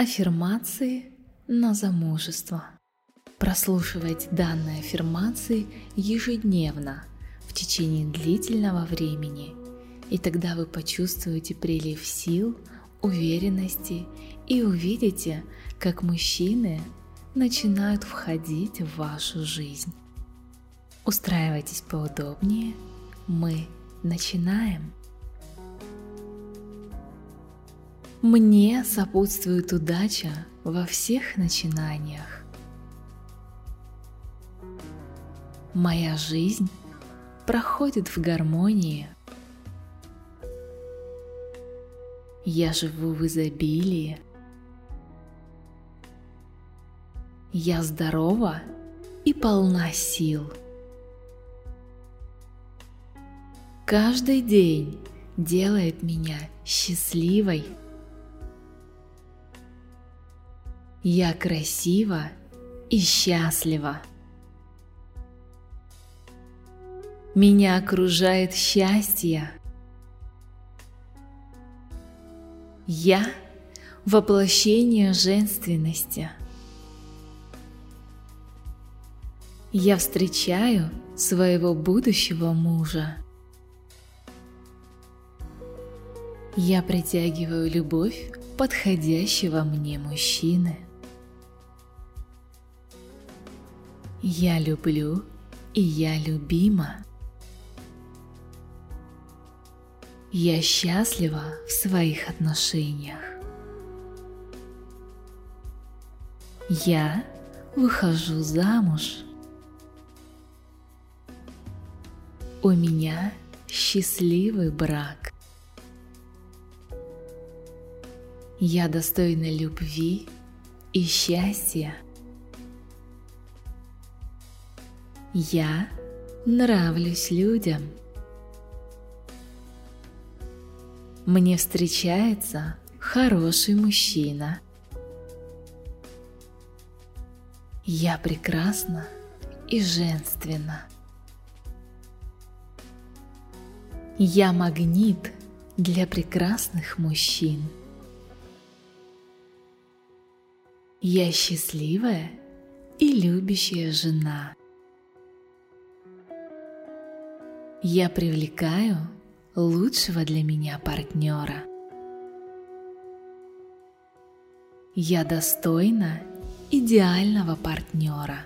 Аффирмации на замужество. Прослушивайте данные аффирмации ежедневно в течение длительного времени, и тогда вы почувствуете прилив сил, уверенности и увидите, как мужчины начинают входить в вашу жизнь. Устраивайтесь поудобнее, мы начинаем. Мне сопутствует удача во всех начинаниях. Моя жизнь проходит в гармонии. Я живу в изобилии. Я здорова и полна сил. Каждый день делает меня счастливой. Я красива и счастлива. Меня окружает счастье. Я – воплощение женственности. Я встречаю своего будущего мужа. Я притягиваю любовь подходящего мне мужчины. Я люблю и я любима. Я счастлива в своих отношениях. Я выхожу замуж. У меня счастливый брак. Я достойна любви и счастья. Я нравлюсь людям. Мне встречается хороший мужчина. Я прекрасна и женственна. Я магнит для прекрасных мужчин. Я счастливая и любящая жена. Я привлекаю лучшего для меня партнера. Я достойна идеального партнера.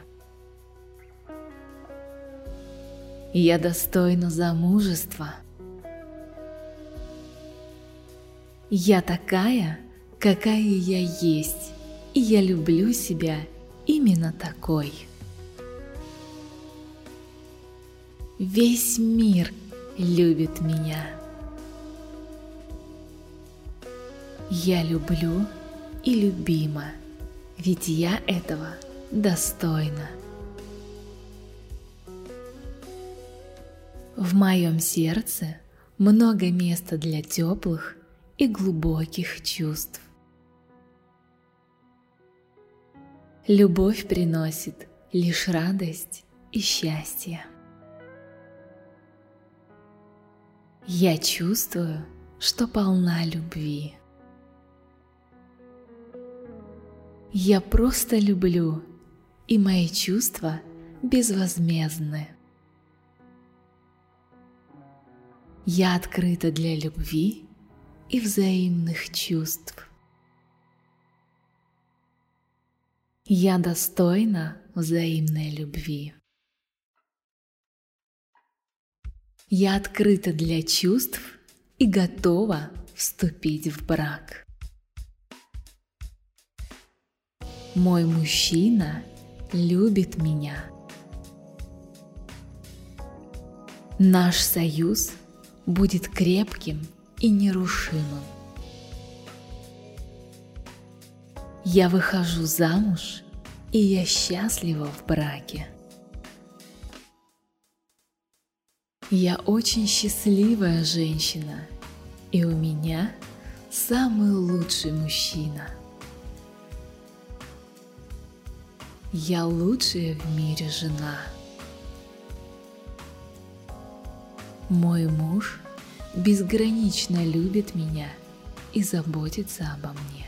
Я достойна замужества. Я такая, какая я есть, и я люблю себя именно такой. Весь мир любит меня. Я люблю и любима, ведь я этого достойна. В моем сердце много места для теплых и глубоких чувств. Любовь приносит лишь радость и счастье. Я чувствую, что полна любви. Я просто люблю, и мои чувства безвозмездны. Я открыта для любви и взаимных чувств. Я достойна взаимной любви. Я открыта для чувств и готова вступить в брак. Мой мужчина любит меня. Наш союз будет крепким и нерушимым. Я выхожу замуж, и я счастлива в браке. Я очень счастливая женщина, и у меня самый лучший мужчина. Я лучшая в мире жена. Мой муж безгранично любит меня и заботится обо мне.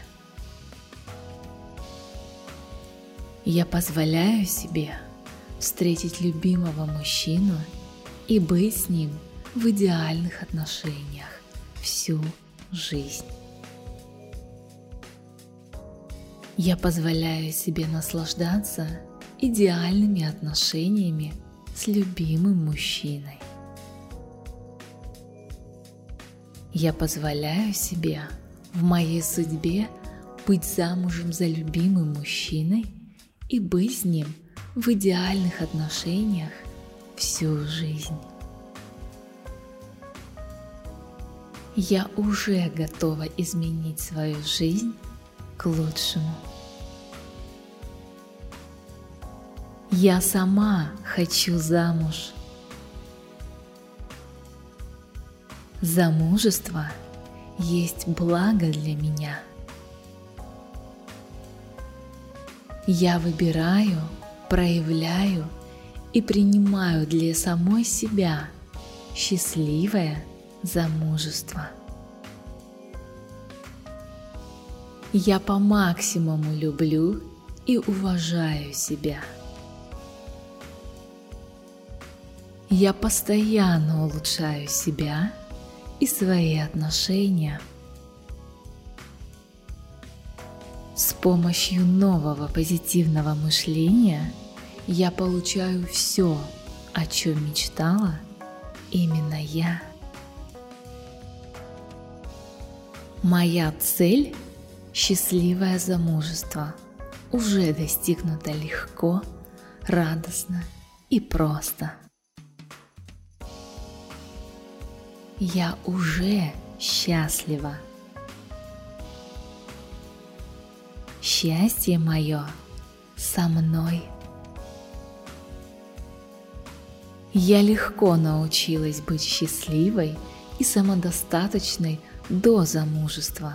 Я позволяю себе встретить любимого мужчину и быть с ним в идеальных отношениях всю жизнь. Я позволяю себе наслаждаться идеальными отношениями с любимым мужчиной. Я позволяю себе в моей судьбе быть замужем за любимым мужчиной и быть с ним в идеальных отношениях всю жизнь. Я уже готова изменить свою жизнь к лучшему. Я сама хочу замуж. Замужество есть благо для меня. Я выбираю, проявляю и принимаю для самой себя счастливое замужество. Я по максимуму люблю и уважаю себя. Я постоянно улучшаю себя – и свои отношения. С помощью нового позитивного мышления я получаю все, о чем мечтала именно я. Моя цель – счастливое замужество – уже достигнута легко, радостно и просто – Я уже счастлива. Счастье мое со мной. Я легко научилась быть счастливой и самодостаточной до замужества.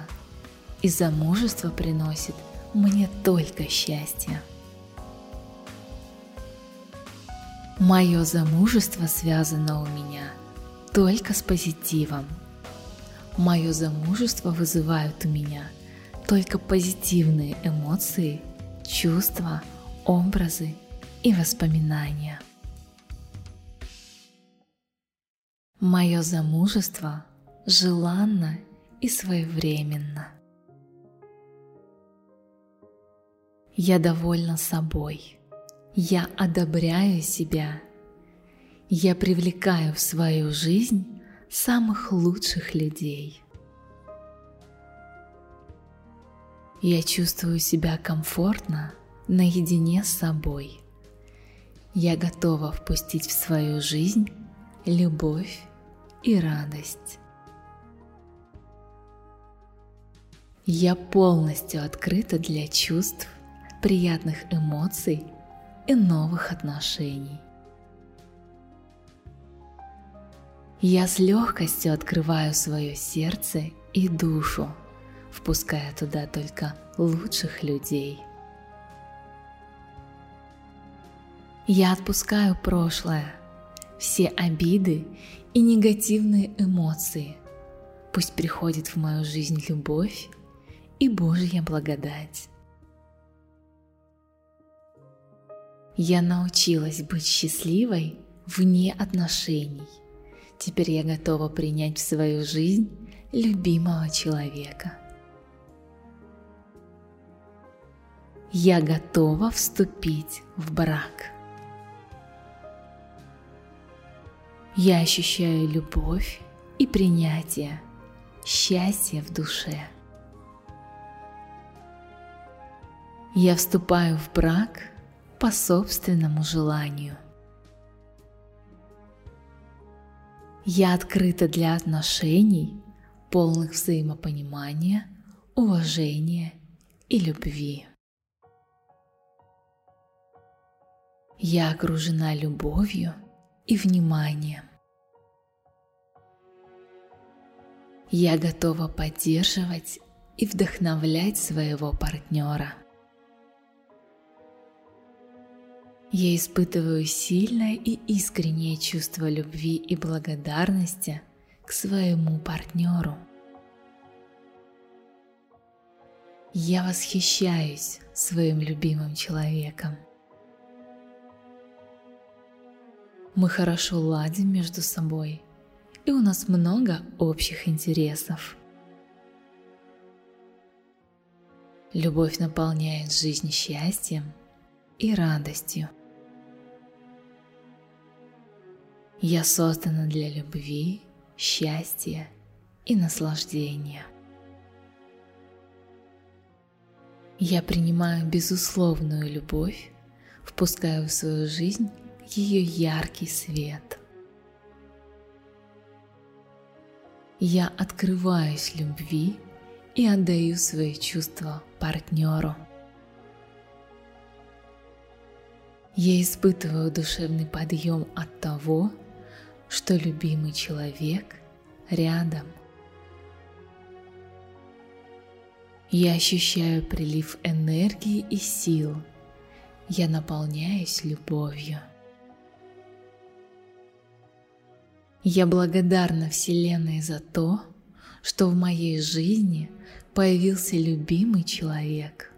И замужество приносит мне только счастье. Мое замужество связано у меня только с позитивом. Мое замужество вызывает у меня только позитивные эмоции, чувства, образы и воспоминания. Мое замужество желанно и своевременно. Я довольна собой. Я одобряю себя я привлекаю в свою жизнь самых лучших людей. Я чувствую себя комфортно наедине с собой. Я готова впустить в свою жизнь любовь и радость. Я полностью открыта для чувств, приятных эмоций и новых отношений. Я с легкостью открываю свое сердце и душу, впуская туда только лучших людей. Я отпускаю прошлое, все обиды и негативные эмоции. Пусть приходит в мою жизнь любовь и Божья благодать. Я научилась быть счастливой вне отношений – Теперь я готова принять в свою жизнь любимого человека. Я готова вступить в брак. Я ощущаю любовь и принятие, счастье в душе. Я вступаю в брак по собственному желанию – Я открыта для отношений, полных взаимопонимания, уважения и любви. Я окружена любовью и вниманием. Я готова поддерживать и вдохновлять своего партнера – Я испытываю сильное и искреннее чувство любви и благодарности к своему партнеру. Я восхищаюсь своим любимым человеком. Мы хорошо ладим между собой, и у нас много общих интересов. Любовь наполняет жизнь счастьем и радостью. Я создана для любви, счастья и наслаждения. Я принимаю безусловную любовь, впускаю в свою жизнь ее яркий свет. Я открываюсь любви и отдаю свои чувства партнеру. Я испытываю душевный подъем от того, что любимый человек рядом. Я ощущаю прилив энергии и сил. Я наполняюсь любовью. Я благодарна Вселенной за то, что в моей жизни появился любимый человек.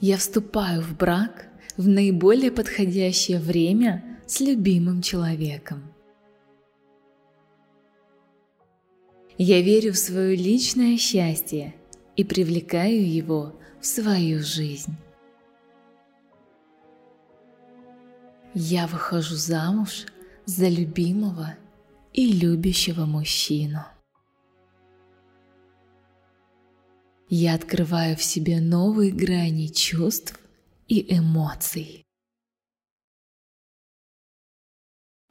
Я вступаю в брак в наиболее подходящее время с любимым человеком. Я верю в свое личное счастье и привлекаю его в свою жизнь. Я выхожу замуж за любимого и любящего мужчину. Я открываю в себе новые грани чувств и эмоций.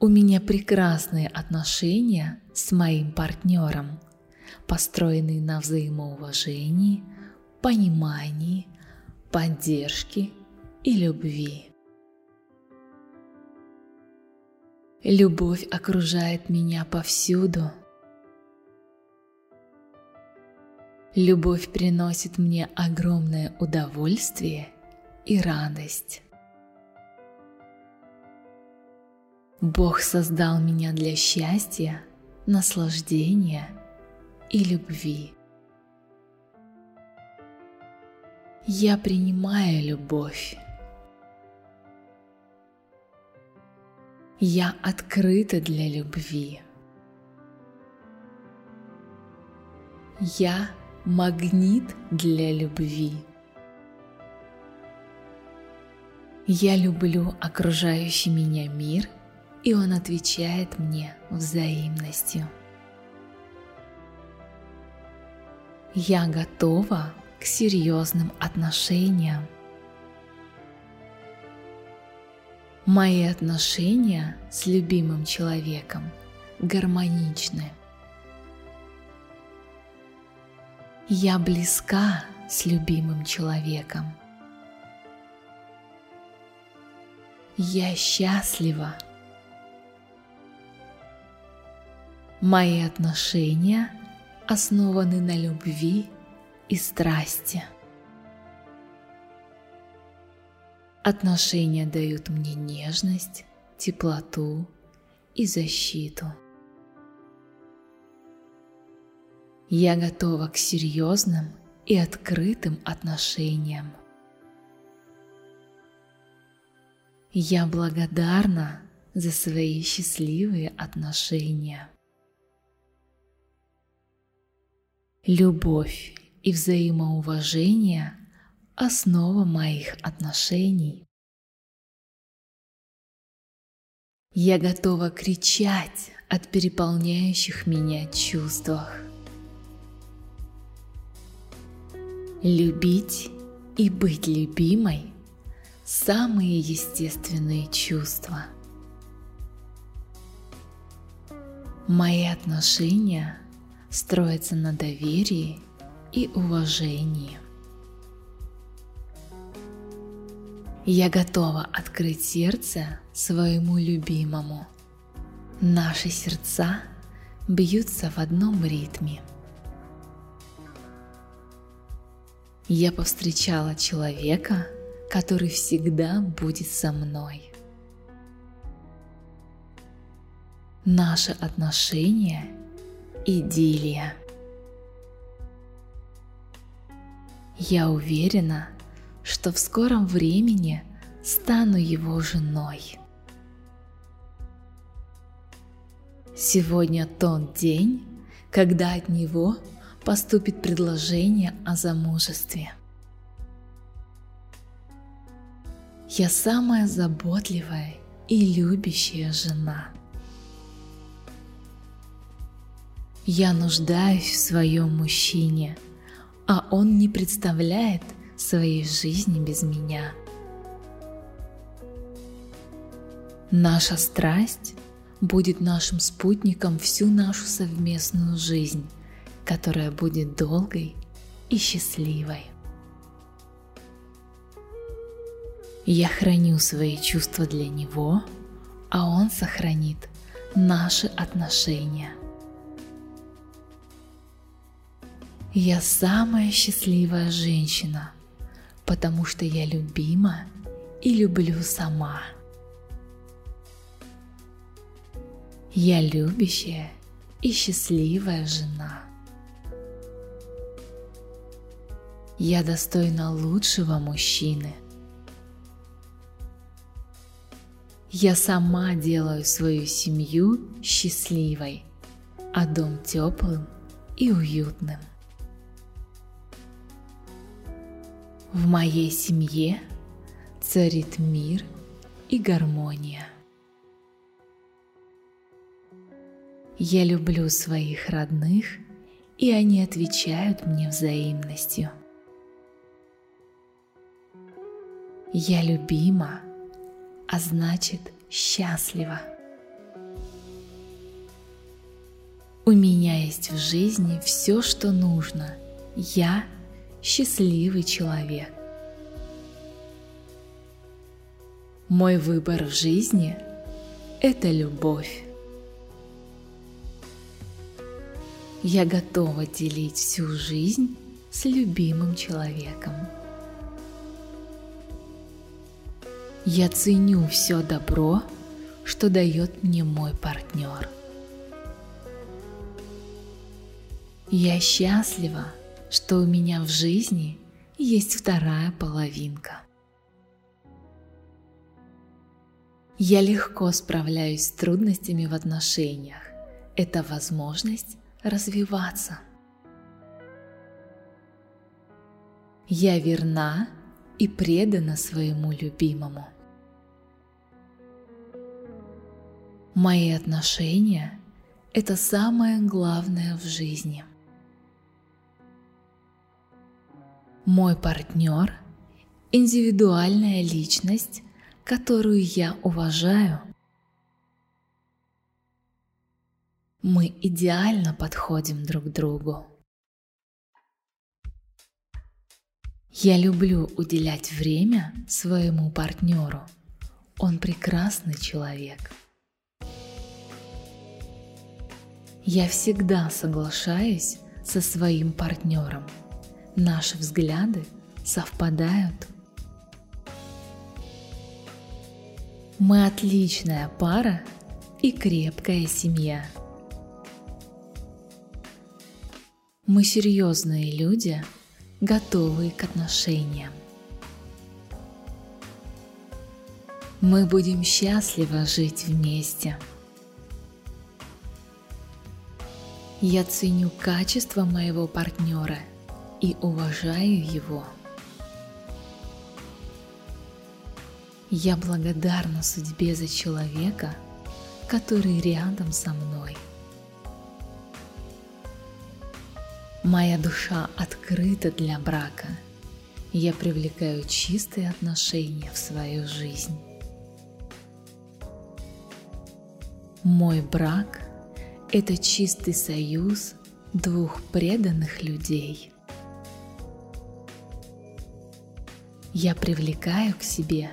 У меня прекрасные отношения с моим партнером, построенные на взаимоуважении, понимании, поддержке и любви. Любовь окружает меня повсюду. Любовь приносит мне огромное удовольствие и радость. Бог создал меня для счастья, наслаждения и любви. Я принимаю любовь. Я открыта для любви. Я магнит для любви. Я люблю окружающий меня мир – и он отвечает мне взаимностью. Я готова к серьезным отношениям. Мои отношения с любимым человеком гармоничны. Я близка с любимым человеком. Я счастлива Мои отношения основаны на любви и страсти. Отношения дают мне нежность, теплоту и защиту. Я готова к серьезным и открытым отношениям. Я благодарна за свои счастливые отношения. Любовь и взаимоуважение – основа моих отношений. Я готова кричать от переполняющих меня чувствах. Любить и быть любимой – самые естественные чувства. Мои отношения – строится на доверии и уважении. Я готова открыть сердце своему любимому. Наши сердца бьются в одном ритме. Я повстречала человека, который всегда будет со мной. Наши отношения идиллия. Я уверена, что в скором времени стану его женой. Сегодня тот день, когда от него поступит предложение о замужестве. Я самая заботливая и любящая жена. Я нуждаюсь в своем мужчине, а он не представляет своей жизни без меня. Наша страсть будет нашим спутником всю нашу совместную жизнь, которая будет долгой и счастливой. Я храню свои чувства для него, а он сохранит наши отношения. Я самая счастливая женщина, потому что я любима и люблю сама. Я любящая и счастливая жена. Я достойна лучшего мужчины. Я сама делаю свою семью счастливой, а дом теплым и уютным. В моей семье царит мир и гармония. Я люблю своих родных, и они отвечают мне взаимностью. Я любима, а значит счастлива. У меня есть в жизни все, что нужно. Я счастливый человек. Мой выбор в жизни – это любовь. Я готова делить всю жизнь с любимым человеком. Я ценю все добро, что дает мне мой партнер. Я счастлива, что у меня в жизни есть вторая половинка. Я легко справляюсь с трудностями в отношениях. Это возможность развиваться. Я верна и предана своему любимому. Мои отношения – это самое главное в жизни. Мой партнер – индивидуальная личность, которую я уважаю – Мы идеально подходим друг другу. Я люблю уделять время своему партнеру. Он прекрасный человек. Я всегда соглашаюсь со своим партнером. Наши взгляды совпадают. Мы отличная пара и крепкая семья. Мы серьезные люди, готовые к отношениям. Мы будем счастливо жить вместе. Я ценю качество моего партнера и уважаю его. Я благодарна судьбе за человека, который рядом со мной – Моя душа открыта для брака. Я привлекаю чистые отношения в свою жизнь. Мой брак – это чистый союз двух преданных людей. Я привлекаю к себе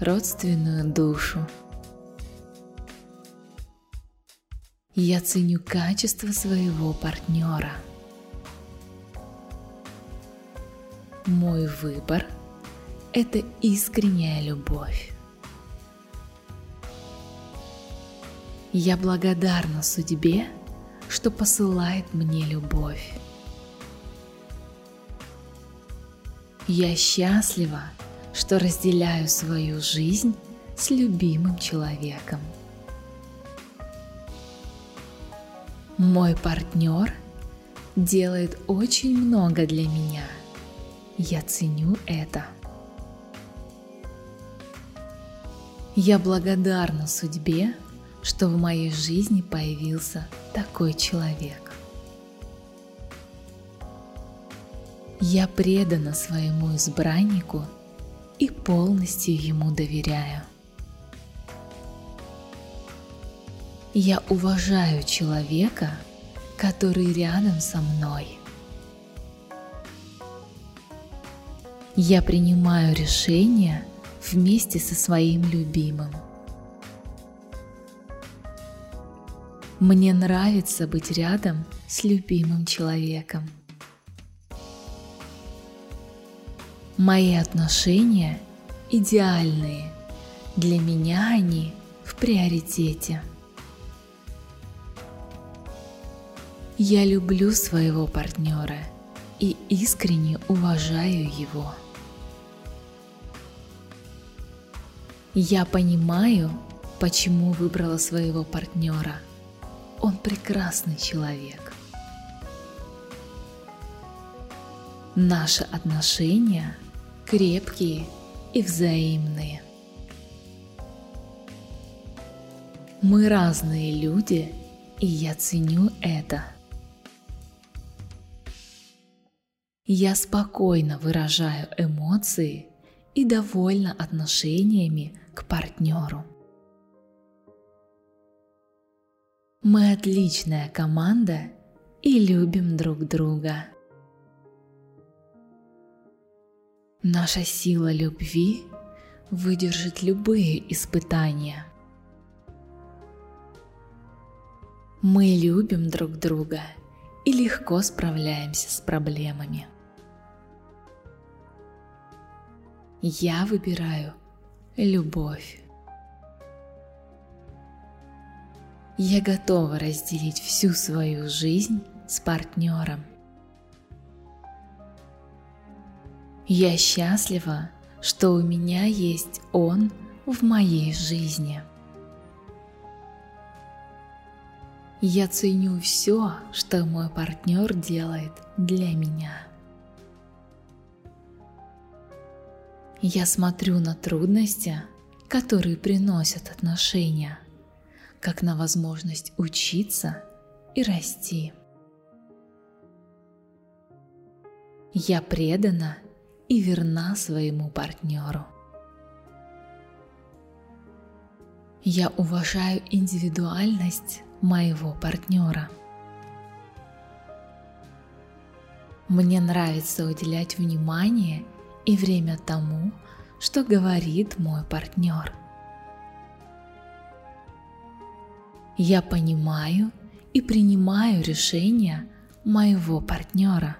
родственную душу. Я ценю качество своего партнера – Мой выбор – это искренняя любовь. Я благодарна судьбе, что посылает мне любовь. Я счастлива, что разделяю свою жизнь с любимым человеком. Мой партнер делает очень много для меня. Я ценю это. Я благодарна судьбе, что в моей жизни появился такой человек. Я предана своему избраннику и полностью ему доверяю. Я уважаю человека, который рядом со мной. Я принимаю решения вместе со своим любимым. Мне нравится быть рядом с любимым человеком. Мои отношения идеальные. Для меня они в приоритете. Я люблю своего партнера и искренне уважаю его. Я понимаю, почему выбрала своего партнера. Он прекрасный человек. Наши отношения крепкие и взаимные. Мы разные люди, и я ценю это. Я спокойно выражаю эмоции и довольна отношениями к партнеру. Мы отличная команда и любим друг друга. Наша сила любви выдержит любые испытания. Мы любим друг друга и легко справляемся с проблемами. Я выбираю любовь. Я готова разделить всю свою жизнь с партнером. Я счастлива, что у меня есть он в моей жизни. Я ценю все, что мой партнер делает для меня. Я смотрю на трудности, которые приносят отношения, как на возможность учиться и расти. Я предана и верна своему партнеру. Я уважаю индивидуальность моего партнера. Мне нравится уделять внимание и время тому, что говорит мой партнер. Я понимаю и принимаю решения моего партнера.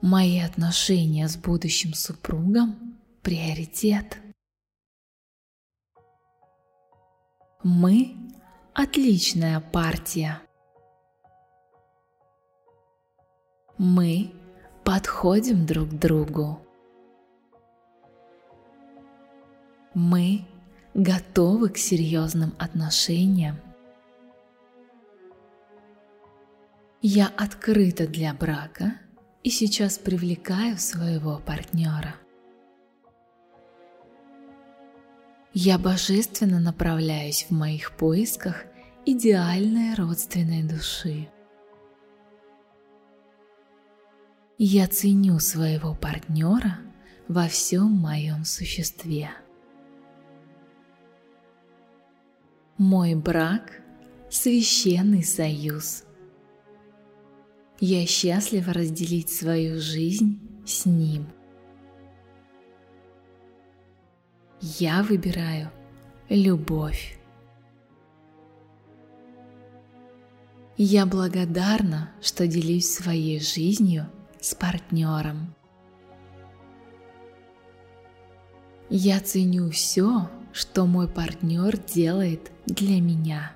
Мои отношения с будущим супругом – приоритет. Мы – отличная партия. Мы подходим друг другу. Мы готовы к серьезным отношениям. Я открыта для брака и сейчас привлекаю своего партнера. Я божественно направляюсь в моих поисках идеальной родственной души. Я ценю своего партнера во всем моем существе. Мой брак – священный союз. Я счастлива разделить свою жизнь с ним. Я выбираю любовь. Я благодарна, что делюсь своей жизнью – с партнером. Я ценю все, что мой партнер делает для меня.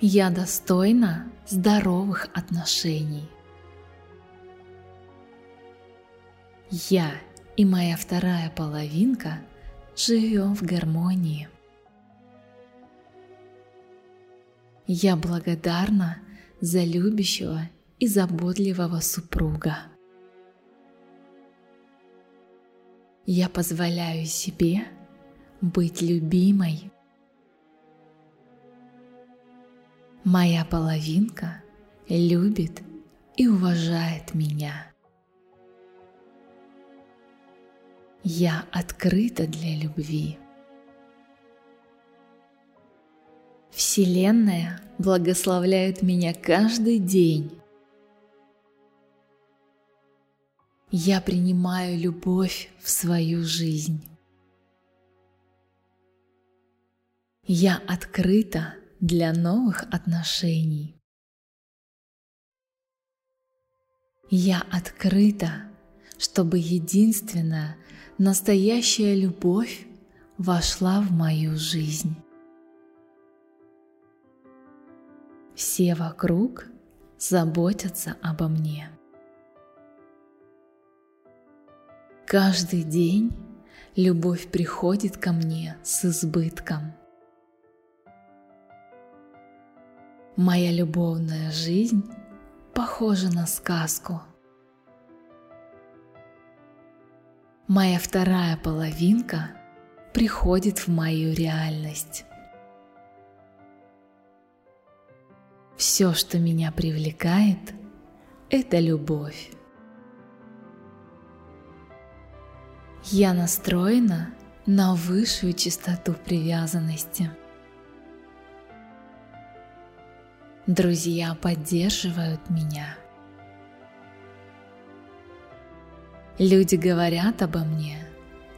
Я достойна здоровых отношений. Я и моя вторая половинка живем в гармонии. Я благодарна за любящего и заботливого супруга. Я позволяю себе быть любимой. Моя половинка любит и уважает меня. Я открыта для любви. Вселенная благословляет меня каждый день. Я принимаю любовь в свою жизнь. Я открыта для новых отношений. Я открыта, чтобы единственная настоящая любовь вошла в мою жизнь. Все вокруг заботятся обо мне. Каждый день любовь приходит ко мне с избытком. Моя любовная жизнь похожа на сказку. Моя вторая половинка приходит в мою реальность. Все, что меня привлекает, это любовь. Я настроена на высшую частоту привязанности. Друзья поддерживают меня. Люди говорят обо мне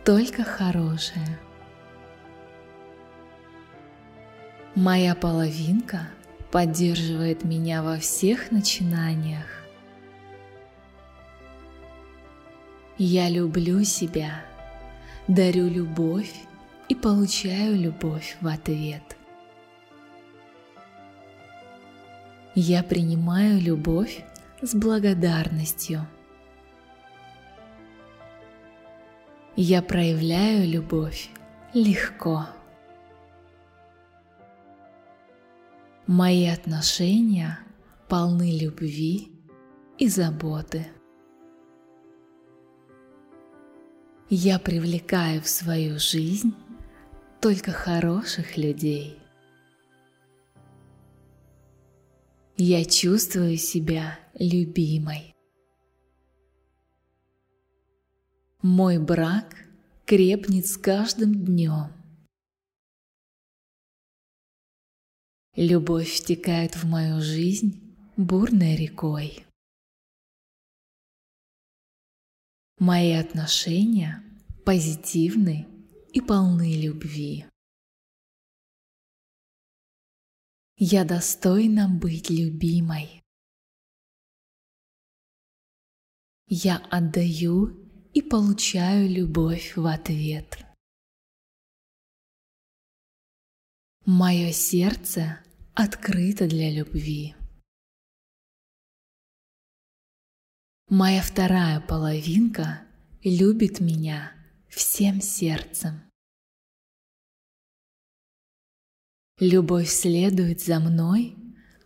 только хорошее. Моя половинка поддерживает меня во всех начинаниях. Я люблю себя, дарю любовь и получаю любовь в ответ. Я принимаю любовь с благодарностью. Я проявляю любовь легко. Мои отношения полны любви и заботы. Я привлекаю в свою жизнь только хороших людей. Я чувствую себя любимой. Мой брак крепнет с каждым днем. Любовь втекает в мою жизнь бурной рекой. Мои отношения позитивны и полны любви. Я достойна быть любимой. Я отдаю и получаю любовь в ответ. Мое сердце открыто для любви. Моя вторая половинка любит меня всем сердцем. Любовь следует за мной,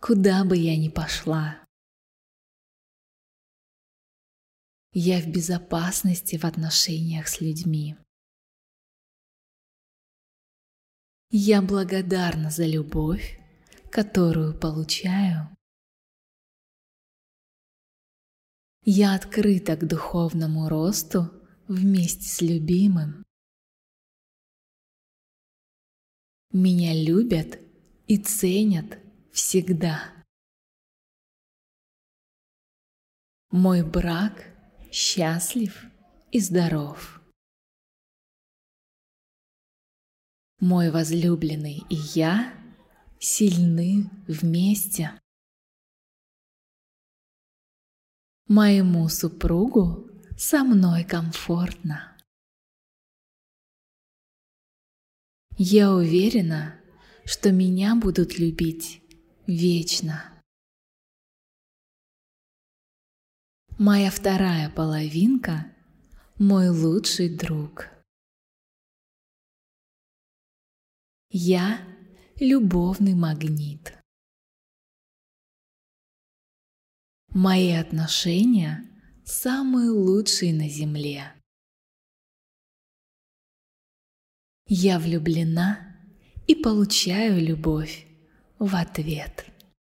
куда бы я ни пошла. Я в безопасности в отношениях с людьми. Я благодарна за любовь, которую получаю Я открыта к духовному росту вместе с любимым. Меня любят и ценят всегда. Мой брак счастлив и здоров. Мой возлюбленный и я сильны вместе. Моему супругу со мной комфортно. Я уверена, что меня будут любить вечно. Моя вторая половинка – мой лучший друг. Я – любовный магнит. Мои отношения самые лучшие на Земле. Я влюблена и получаю любовь в ответ.